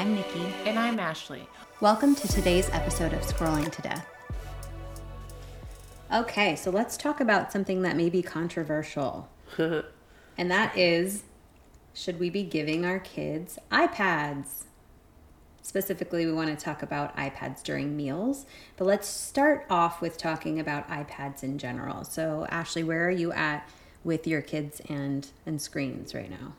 I'm Nicki. And I'm Ashley. Welcome to today's episode of Scrolling to Death. Okay, so let's talk about something that may be controversial. and that is should we be giving our kids iPads? Specifically, we want to talk about iPads during meals, but let's start off with talking about iPads in general. So, Ashley, where are you at with your kids and and screens right now?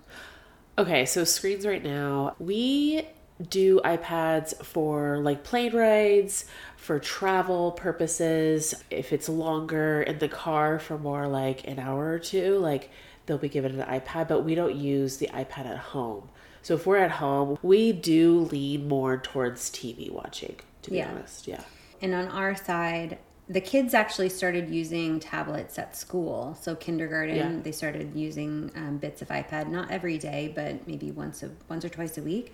Okay, so screens right now, we do iPads for like plane rides, for travel purposes. If it's longer in the car for more like an hour or two, like they'll be given an iPad, but we don't use the iPad at home. So if we're at home, we do lean more towards TV watching, to be yeah. honest. Yeah. And on our side, the kids actually started using tablets at school. So kindergarten, yeah. they started using um, bits of iPad, not every day, but maybe once a, once or twice a week.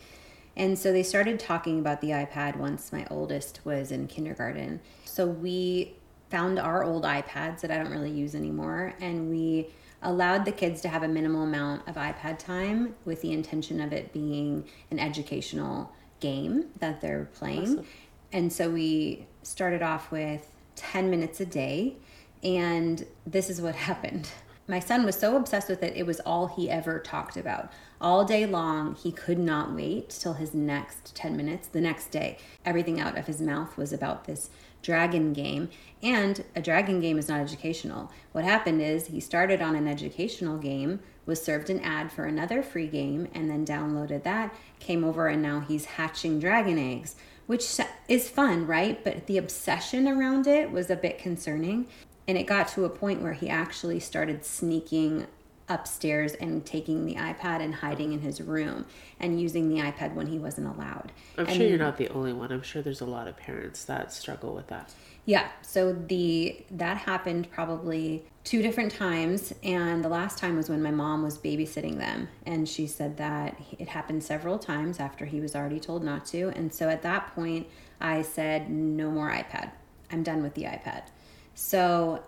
And so they started talking about the iPad once my oldest was in kindergarten. So we found our old iPads that I don't really use anymore, and we allowed the kids to have a minimal amount of iPad time with the intention of it being an educational game that they're playing. Awesome. And so we started off with 10 minutes a day. And this is what happened. My son was so obsessed with it, it was all he ever talked about. All day long, he could not wait till his next 10 minutes the next day. Everything out of his mouth was about this dragon game. And a dragon game is not educational. What happened is he started on an educational game, was served an ad for another free game, and then downloaded that, came over, and now he's hatching dragon eggs which is fun, right? But the obsession around it was a bit concerning. And it got to a point where he actually started sneaking upstairs and taking the iPad and hiding in his room and using the iPad when he wasn't allowed. I'm and sure you're not the only one. I'm sure there's a lot of parents that struggle with that. Yeah, so the that happened probably two different times and the last time was when my mom was babysitting them and she said that it happened several times after he was already told not to and so at that point I said no more iPad. I'm done with the iPad. So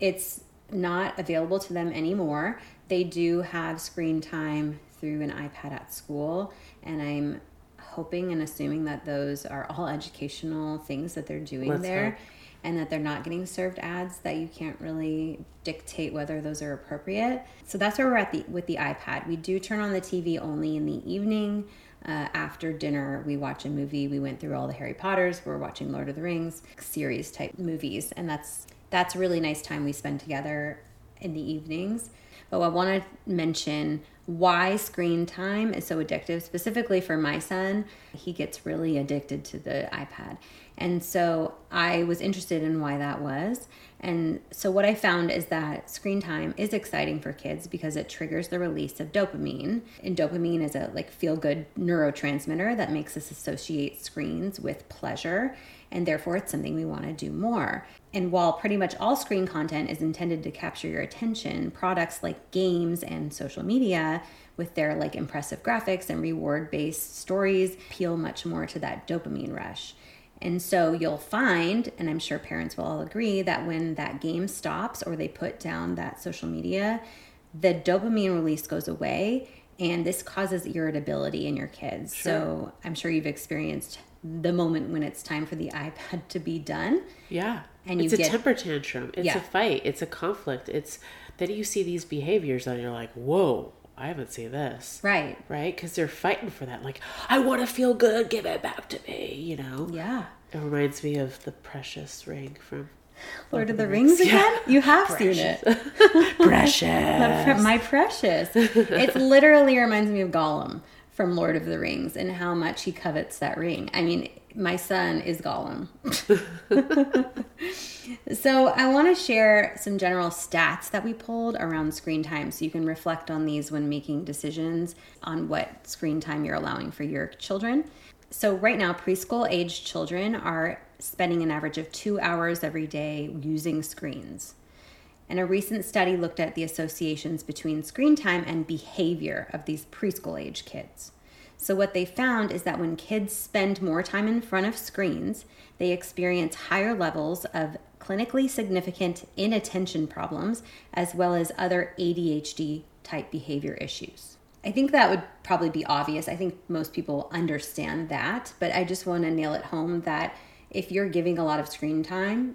it's not available to them anymore. They do have screen time through an iPad at school and I'm hoping and assuming that those are all educational things that they're doing Let's there. Hope and that they're not getting served ads that you can't really dictate whether those are appropriate. So that's where we're at the with the iPad. We do turn on the TV only in the evening. Uh, after dinner, we watch a movie. We went through all the Harry Potters. We're watching Lord of the Rings series type movies, and that's that's really nice time we spend together in the evenings. But I want to mention why screen time is so addictive, specifically for my son. He gets really addicted to the iPad. And so I was interested in why that was. And so what I found is that screen time is exciting for kids because it triggers the release of dopamine. And dopamine is a like feel good neurotransmitter that makes us associate screens with pleasure and therefore it's something we want to do more. And while pretty much all screen content is intended to capture your attention, products like games and social media with their like impressive graphics and reward based stories appeal much more to that dopamine rush. And so you'll find, and I'm sure parents will all agree, that when that game stops or they put down that social media, the dopamine release goes away and this causes irritability in your kids. Sure. So I'm sure you've experienced the moment when it's time for the iPad to be done. Yeah. And it's a get, temper tantrum. It's yeah. a fight. It's a conflict. It's then you see these behaviors and you're like, whoa, I haven't seen this. Right. Right? Because they're fighting for that. Like, I want to feel good. Give it back to me. You know? Yeah. It reminds me of the precious ring from Lord, Lord of the, the Rings, Rings again? Yeah. You have precious. seen it. precious. My precious. It literally reminds me of Gollum from Lord of the Rings and how much he covets that ring. I mean, my son is Gollum. so, I want to share some general stats that we pulled around screen time so you can reflect on these when making decisions on what screen time you're allowing for your children. So, right now, preschool age children are spending an average of two hours every day using screens. And a recent study looked at the associations between screen time and behavior of these preschool age kids. So, what they found is that when kids spend more time in front of screens, they experience higher levels of clinically significant inattention problems as well as other ADHD type behavior issues. I think that would probably be obvious. I think most people understand that, but I just want to nail it home that if you're giving a lot of screen time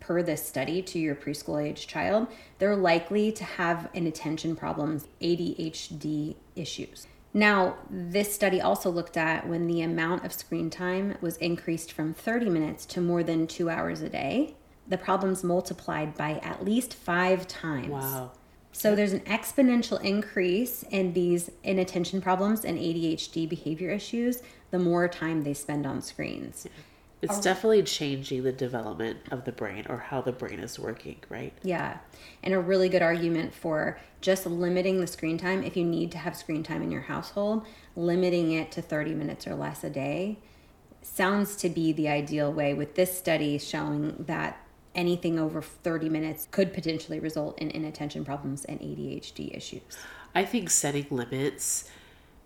per this study to your preschool age child, they're likely to have inattention problems, ADHD issues. Now, this study also looked at when the amount of screen time was increased from 30 minutes to more than two hours a day, the problems multiplied by at least five times. Wow. So there's an exponential increase in these inattention problems and ADHD behavior issues the more time they spend on screens. It's definitely changing the development of the brain or how the brain is working, right? Yeah. And a really good argument for just limiting the screen time. If you need to have screen time in your household, limiting it to 30 minutes or less a day sounds to be the ideal way, with this study showing that anything over 30 minutes could potentially result in inattention problems and ADHD issues. I think setting limits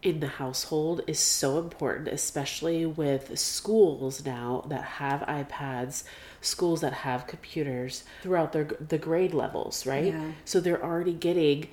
in the household is so important, especially with schools now that have iPads, schools that have computers throughout their the grade levels, right? Yeah. So they're already getting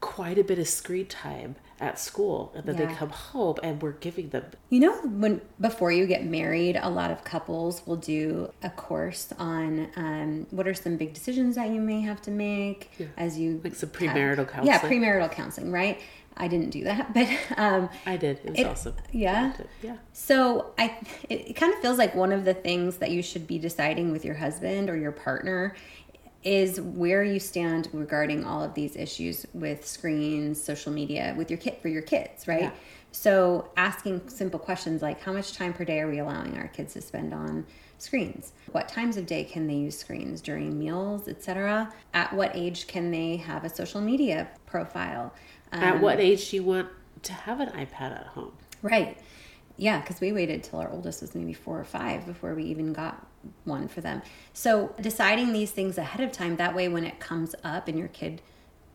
quite a bit of screen time at school and then Yeah. they come home and we're giving them You know, when before you get married, a lot of couples will do a course on um, what are some big decisions that you may have to make as you Like some have- premarital Yeah, premarital counseling, right? I didn't do that, but um, I did. It was It- awesome. yeah? I liked it. Yeah. So I, it, it kind of feels like one of the things that you should be deciding with your husband or your partner is where you stand regarding all of these issues with screens, social media, with your kid for your kids, right? Yeah. So asking simple questions like how much time per day are we allowing our kids to spend on screens? What times of day can they use screens during meals, etc.? At what age can they have a social media profile? At Um, what age do you want to have an iPad at home? Right. Yeah, because we waited till our oldest was maybe four or five before we even got one for them. So deciding these things ahead of time, that way when it comes up and your kid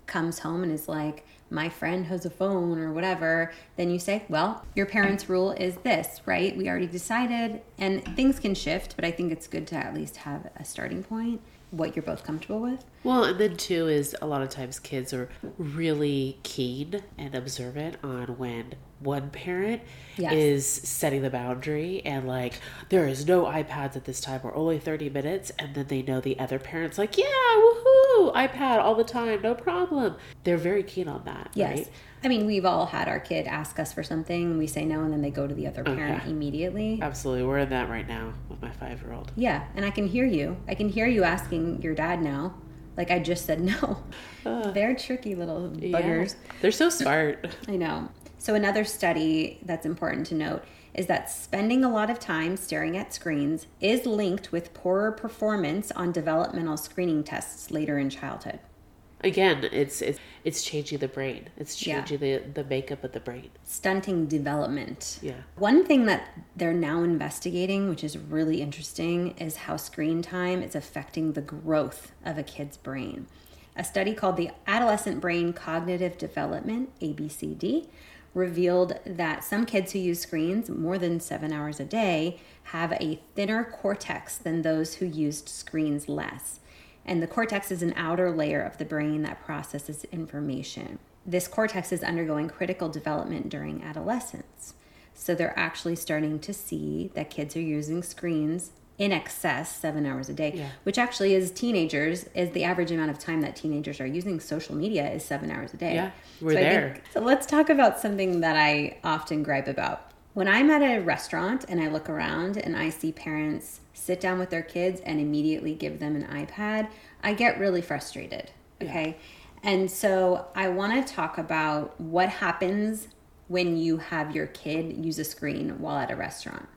comes home and is like, my friend has a phone or whatever, then you say, well, your parents' rule is this, right? We already decided, and things can shift, but I think it's good to at least have a starting point, what you're both comfortable with. Well, and then too is a lot of times kids are really keen and observant on when one parent Yes. is setting the boundary and like there is no iPads at this time or only 30 minutes and then they know the other parents like yeah woohoo iPad all the time no problem they're very keen on that Yes. right I mean, we've all had our kid ask us for something, we say no, and then they go to the other parent Okay. immediately. absolutely we're in that right now with my five year old Yeah, and I can hear you. I can hear you asking your dad now. Like I just said no. They're tricky little buggers. they're so smart I know. So another study that's important to note is that spending a lot of time staring at screens is linked with poorer performance on developmental screening tests later in childhood. again it's it's it's changing the brain it's Yeah. changing the the makeup of the brain Stunting development. yeah One thing that they're now investigating, which is really interesting, is how screen time is affecting the growth of a kid's brain. A study called the Adolescent Brain Cognitive Development, ABCD, revealed that some kids who use screens more than seven hours a day have a thinner cortex than those who used screens less. And the cortex is an outer layer of the brain that processes information. This cortex is undergoing critical development during adolescence. So they're actually starting to see that kids are using screens in excess seven hours a day, Yeah. which actually is teenagers, is the average amount of time that teenagers are using social media is seven hours a day. Yeah, we're think- there. so let's talk about something that I often gripe about. When I'm at a restaurant and I look around and I see parents sit down with their kids and immediately give them an iPad, I get really frustrated. Okay. And so I want to talk about what happens when you have your kid use a screen while at a restaurant.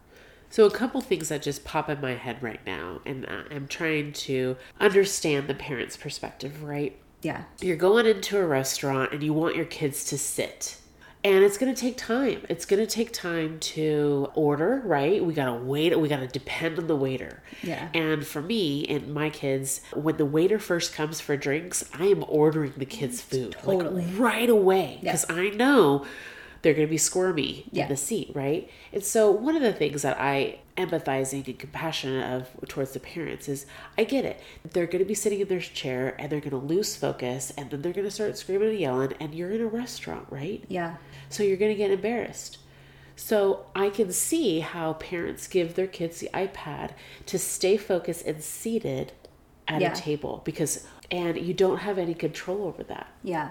So, a couple things that just pop in my head right now, and I'm trying to understand the parent's perspective, right? Yeah. You're going into a restaurant and you want your kids to sit. And it's going to take time. It's going to take time to order, right? We got to wait. We got to depend on the waiter. Yeah. And for me and my kids, when the waiter first comes for drinks, I am ordering the kids' food Totally. like right away because I know they're going to be squirmy Yeah. in the seat, right? And so one of the things that I empathizing and compassionate of towards the parents is I get it. They're going to be sitting in their chair and they're going to lose focus and then they're going to start screaming and yelling and you're in a restaurant, right? Yeah. So you're going to get embarrassed. So I can see how parents give their kids the iPad to stay focused and seated at Yeah. a table because and you don't have any control over that. Yeah.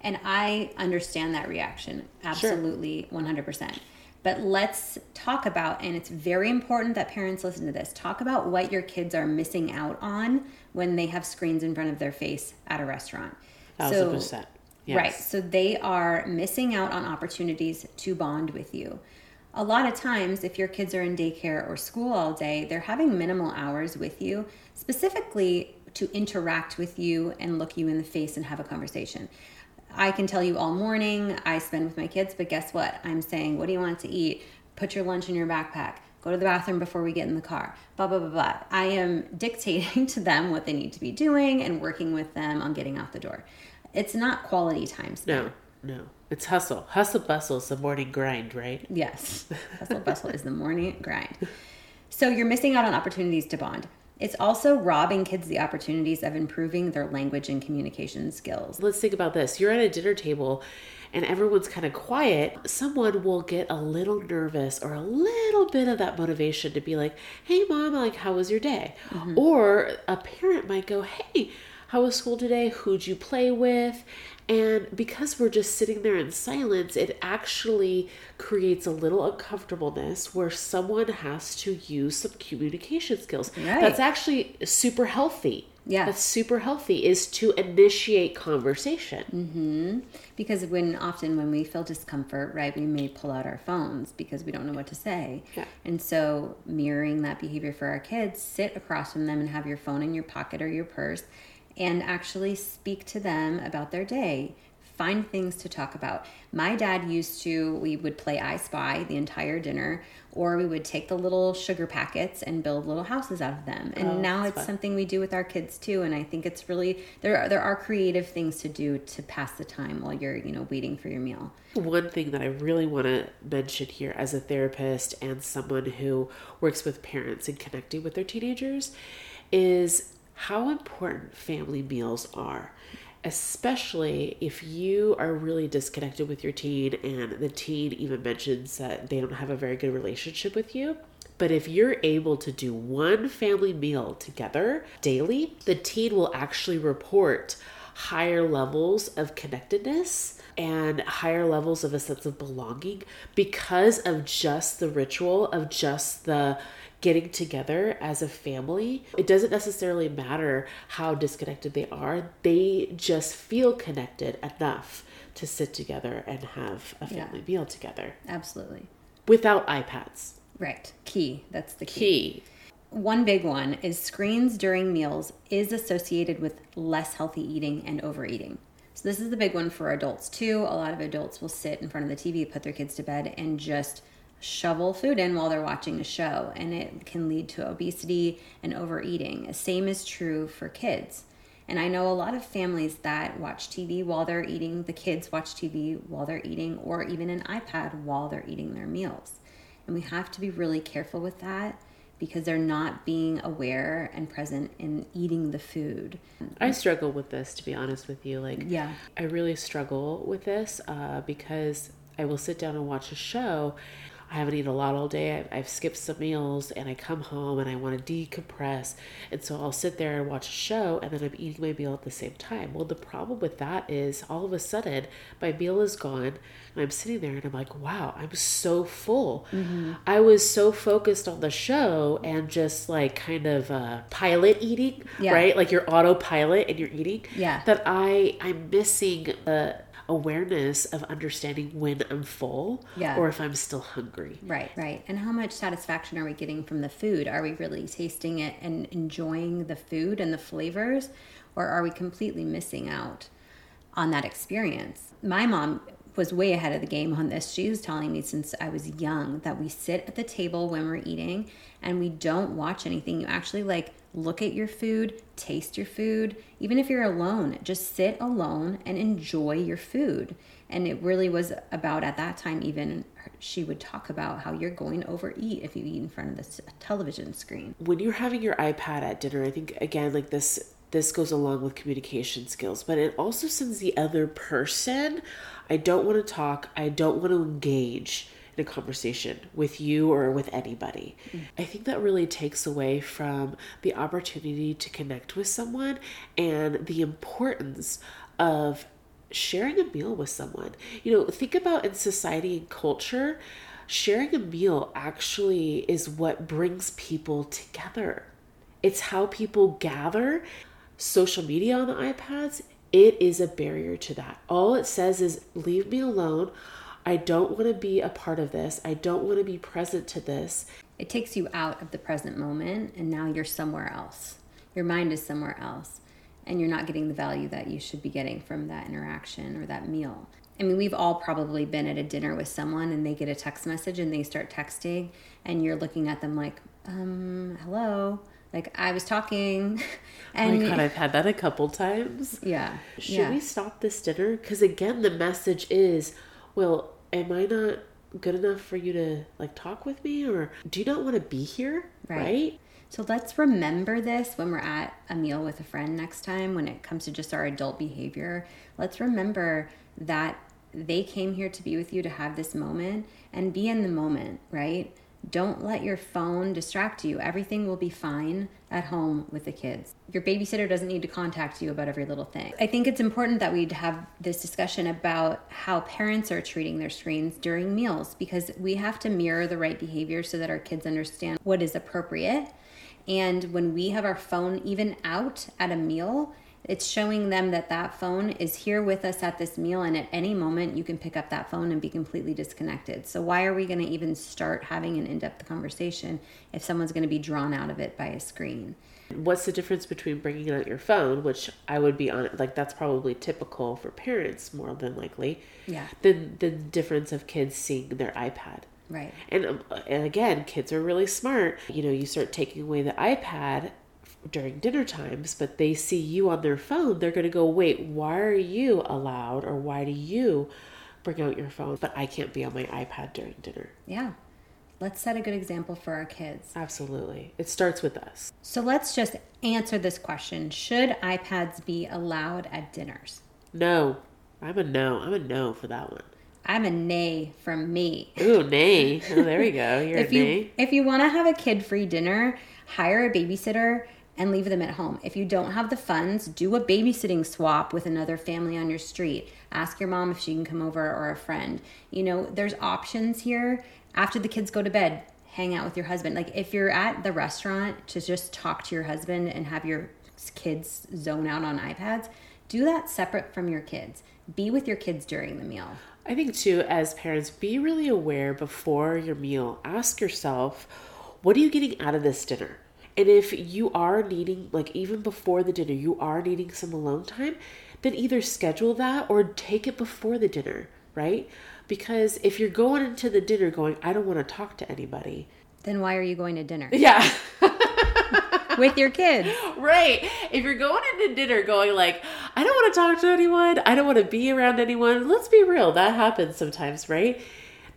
And I understand that reaction. Absolutely 100%. But let's talk about, and it's very important that parents listen to this talk about what your kids are missing out on when they have screens in front of their face at a restaurant. Thousand percent. Yes. Right. So they are missing out on opportunities to bond with you. A lot of times, if your kids are in daycare or school all day, they're having minimal hours with you, specifically to interact with you and look you in the face and have a conversation. I can tell you all morning I spend with my kids, but guess what? I'm saying, what do you want to eat? Put your lunch in your backpack. Go to the bathroom before we get in the car. Blah, blah, blah, blah. I am dictating to them what they need to be doing and working with them on getting out the door. It's not quality time spent. No, no. It's hustle. Hustle bustle is the morning grind, right? Yes. Hustle bustle is the morning grind. So you're missing out on opportunities to bond. It's also robbing kids the opportunities of improving their language and communication skills. Let's think about this. You're at a dinner table and everyone's kind of quiet. Someone will get a little nervous or a little bit of that motivation to be like, hey, mom, like, how was your day? Mm-hmm. Or a parent might go, hey, how was school today? Who'd you play with? And because we're just sitting there in silence, it actually creates a little uncomfortableness where someone has to use some communication skills. Right. That's actually super healthy. Yeah. That's super healthy is to initiate conversation. Mm-hmm. Because when often when we feel discomfort, right, we may pull out our phones because we don't know what to say. Yeah. And so mirroring that behavior for our kids, sit across from them and have your phone in your pocket or your purse and actually speak to them about their day. Find things to talk about. My dad used to, we would play I Spy the entire dinner, or we would take the little sugar packets and build little houses out of them. And Oh, now it's fun. something we do with our kids too. And I think it's really, there are, there are creative things to do to pass the time while you're, you know, waiting for your meal. One thing that I really want to mention here as a therapist and someone who works with parents and connecting with their teenagers is how important family meals are. Especially if you are really disconnected with your teen and the teen even mentions that they don't have a very good relationship with you. But if you're able to do one family meal together daily, the teen will actually report higher levels of connectedness and higher levels of a sense of belonging because of just the ritual of just the getting together as a family. It doesn't necessarily matter how disconnected they are, they just feel connected enough to sit together and have a Yeah. family meal together Absolutely. without iPads. Right. Key. That's the key. Key. One big one is screens during meals is associated with less healthy eating and overeating. So this is the big one for adults too. A lot of adults will sit in front of the TV, put their kids to bed, and just shovel food in while they're watching a show, and it can lead to obesity and overeating. The same is true for kids. And I know a lot of families that watch TV while they're eating, the kids watch TV while they're eating, or even an iPad while they're eating their meals. And we have to be really careful with that because they're not being aware and present in eating the food. I struggle with this, to be honest with you. Like, Yeah. I really struggle with this uh, because I will sit down and watch a show. I haven't eaten a lot all day. I've, I've skipped some meals and I come home and I want to decompress. And so I'll sit there and watch a show and then I'm eating my meal at the same time. Well, the problem with that is all of a sudden my meal is gone and I'm sitting there and I'm like, wow, I'm so full. I was so focused on the show and just like kind of uh, pilot eating, Yeah. right? Like you're autopilot and you're eating Yeah. that I I'm missing the awareness of understanding when I'm full Yeah. or if I'm still hungry. Right, right. And how much satisfaction are we getting from the food? Are we really tasting it and enjoying the food and the flavors? Or are we completely missing out on that experience? My mom was way ahead of the game on this. She was telling me since I was young that we sit at the table when we're eating and we don't watch anything. You actually like look at your food, taste your food. Even if you're alone, just sit alone and enjoy your food And it really was about, at that time, even she would talk about how you're going to overeat if you eat in front of this television screen. When you're having your iPad at dinner, I think, again, like this this goes along with communication skills, but it also sends the other person, I don't want to talk, I don't want to engage in a conversation with you or with anybody. Mm. I think that really takes away from the opportunity to connect with someone and the importance of sharing a meal with someone. You know, think about in society and culture, sharing a meal actually is what brings people together. It's how people gather social media on the iPads, it is a barrier to that. All it says is, leave me alone. I don't want to be a part of this. I don't want to be present to this. It takes you out of the present moment, and now you're somewhere else. Your mind is somewhere else, and you're not getting the value that you should be getting from that interaction or that meal. I mean, we've all probably been at a dinner with someone and they get a text message and they start texting, and you're looking at them like, um, hello like I was talking. And oh my god, I've had that a couple times. Yeah. Should yeah. we stop this dinner? Because again, the message is, well, am I not good enough for you to like talk with me, or do you not want to be here? Right. right? So let's remember this when we're at a meal with a friend next time. When it comes to just our adult behavior, let's remember that they came here to be with you to have this moment and be in the moment, right? Don't let your phone distract you. Everything will be fine at home with the kids. Your babysitter doesn't need to contact you about every little thing. I think it's important that we have this discussion about how parents are treating their screens during meals because we have to mirror the right behavior so that our kids understand what is appropriate. And when we have our phone even out at a meal, it's showing them that that phone is here with us at this meal and at any moment you can pick up that phone and be completely disconnected. So why are we going to even start having an in-depth conversation if someone's going to be drawn out of it by a screen? What's the difference between bringing out your phone which i would be on like that's probably typical for parents more than likely yeah. than the difference of kids seeing their ipad. Right. And, um, and again kids are really smart. You know you start taking away the ipad during dinner times, but they see you on their phone, they're going to go, wait, why are you allowed or why do you bring out your phone? But I can't be on my iPad during dinner. Yeah. Let's set a good example for our kids. Absolutely. It starts with us. So let's just answer this question Should iPads be allowed at dinners? No. I'm a no. I'm a no for that one. I'm a nay from me. Ooh, nay. Oh, there we go. You're if a you, nay. If you want to have a kid free dinner, hire a babysitter and leave them at home. If you don't have the funds, do a babysitting swap with another family on your street. Ask your mom if she can come over or a friend. You know, there's options here. After the kids go to bed, hang out with your husband. Like if you're at the restaurant to just talk to your husband and have your kids zone out on iPads, do that separate from your kids. Be with your kids during the meal. I think too, as parents, be really aware before your meal. Ask yourself, what are you getting out of this dinner? And if you are needing, like even before the dinner, you are needing some alone time, then either schedule that or take it before the dinner, right? Because if you're going into the dinner going, I don't want to talk to anybody, then why are you going to dinner? Yeah. With your kids. Right. If you're going into dinner going like, I don't want to talk to anyone, I don't want to be around anyone, let's be real, that happens sometimes, right?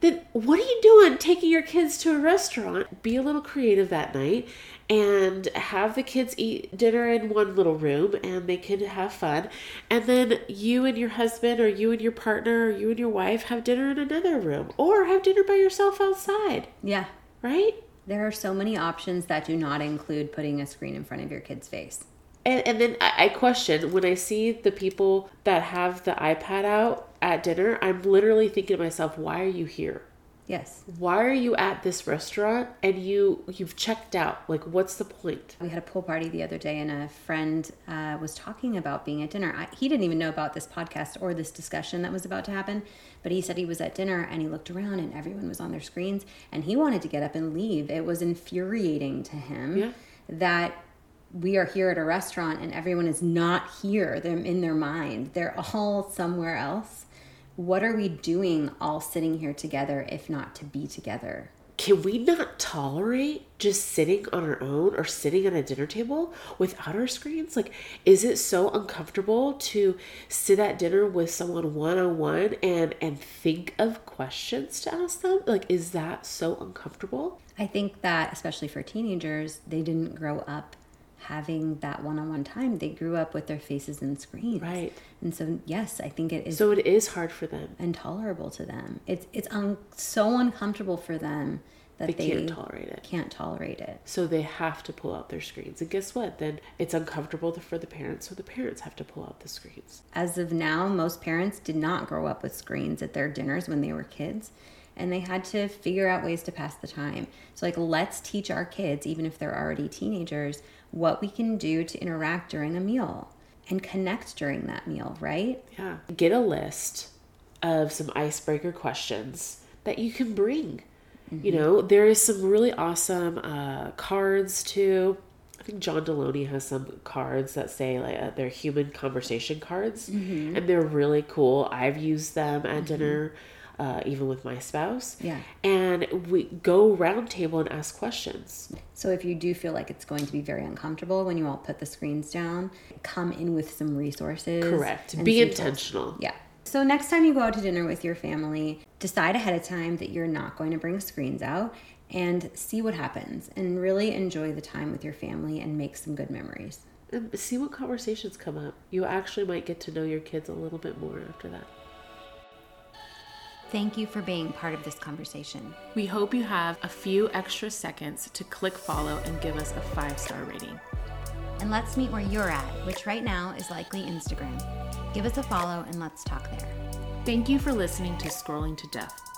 Then what are you doing taking your kids to a restaurant? Be a little creative that night and have the kids eat dinner in one little room and they can have fun. And then you and your husband, or you and your partner, or you and your wife have dinner in another room, or have dinner by yourself outside. Yeah. Right? There are so many options that do not include putting a screen in front of your kid's face. And, and then I, I question when I see the people that have the iPad out at dinner, I'm literally thinking to myself, why are you here? Yes. Why are you at this restaurant and you you've checked out? Like, what's the point? We had a pool party the other day, and a friend uh, was talking about being at dinner. I, he didn't even know about this podcast or this discussion that was about to happen, but he said he was at dinner and he looked around and everyone was on their screens, and he wanted to get up and leave. It was infuriating to him yeah. that we are here at a restaurant and everyone is not here. They're in their mind. They're all somewhere else what are we doing all sitting here together if not to be together? can we not tolerate just sitting on our own or sitting at a dinner table without our screens? Like, is it so uncomfortable to sit at dinner with someone one on one and and think of questions to ask them? Like, is that so uncomfortable? I think that especially for teenagers, they didn't grow up having that one-on-one time they grew up with their faces in screens Right. and so yes i think it is So it is hard for them. intolerable to them it's it's un- so uncomfortable for them that They they, can't tolerate it. can't tolerate it So they have to pull out their screens. And guess what? Then it's uncomfortable for the parents, so the parents have to pull out the screens. as of now most parents did not grow up with screens at their dinners when they were kids and they had to figure out ways to pass the time so like let's teach our kids even if they're already teenagers what we can do to interact during a meal and connect during that meal right Yeah. Get a list of some icebreaker questions that you can bring. You know, there is some really awesome uh, cards too. I think John Delony has some cards that say like uh, they're human conversation cards, and they're really cool. I've used them at dinner, uh, even with my spouse. Yeah. and we go round table and ask questions. So if you do feel like it's going to be very uncomfortable when you all put the screens down, come in with some resources. Correct. Be intentional. Yeah. So next time you go out to dinner with your family, decide ahead of time that you're not going to bring screens out and see what happens and really enjoy the time with your family and make some good memories. And see what conversations come up. You actually might get to know your kids a little bit more after that. Thank you for being part of this conversation. We hope you have a few extra seconds to click follow and give us a five star rating. And let's meet where you're at, which right now is likely Instagram. Give us a follow and let's talk there. Thank you for listening to Scrolling to Death.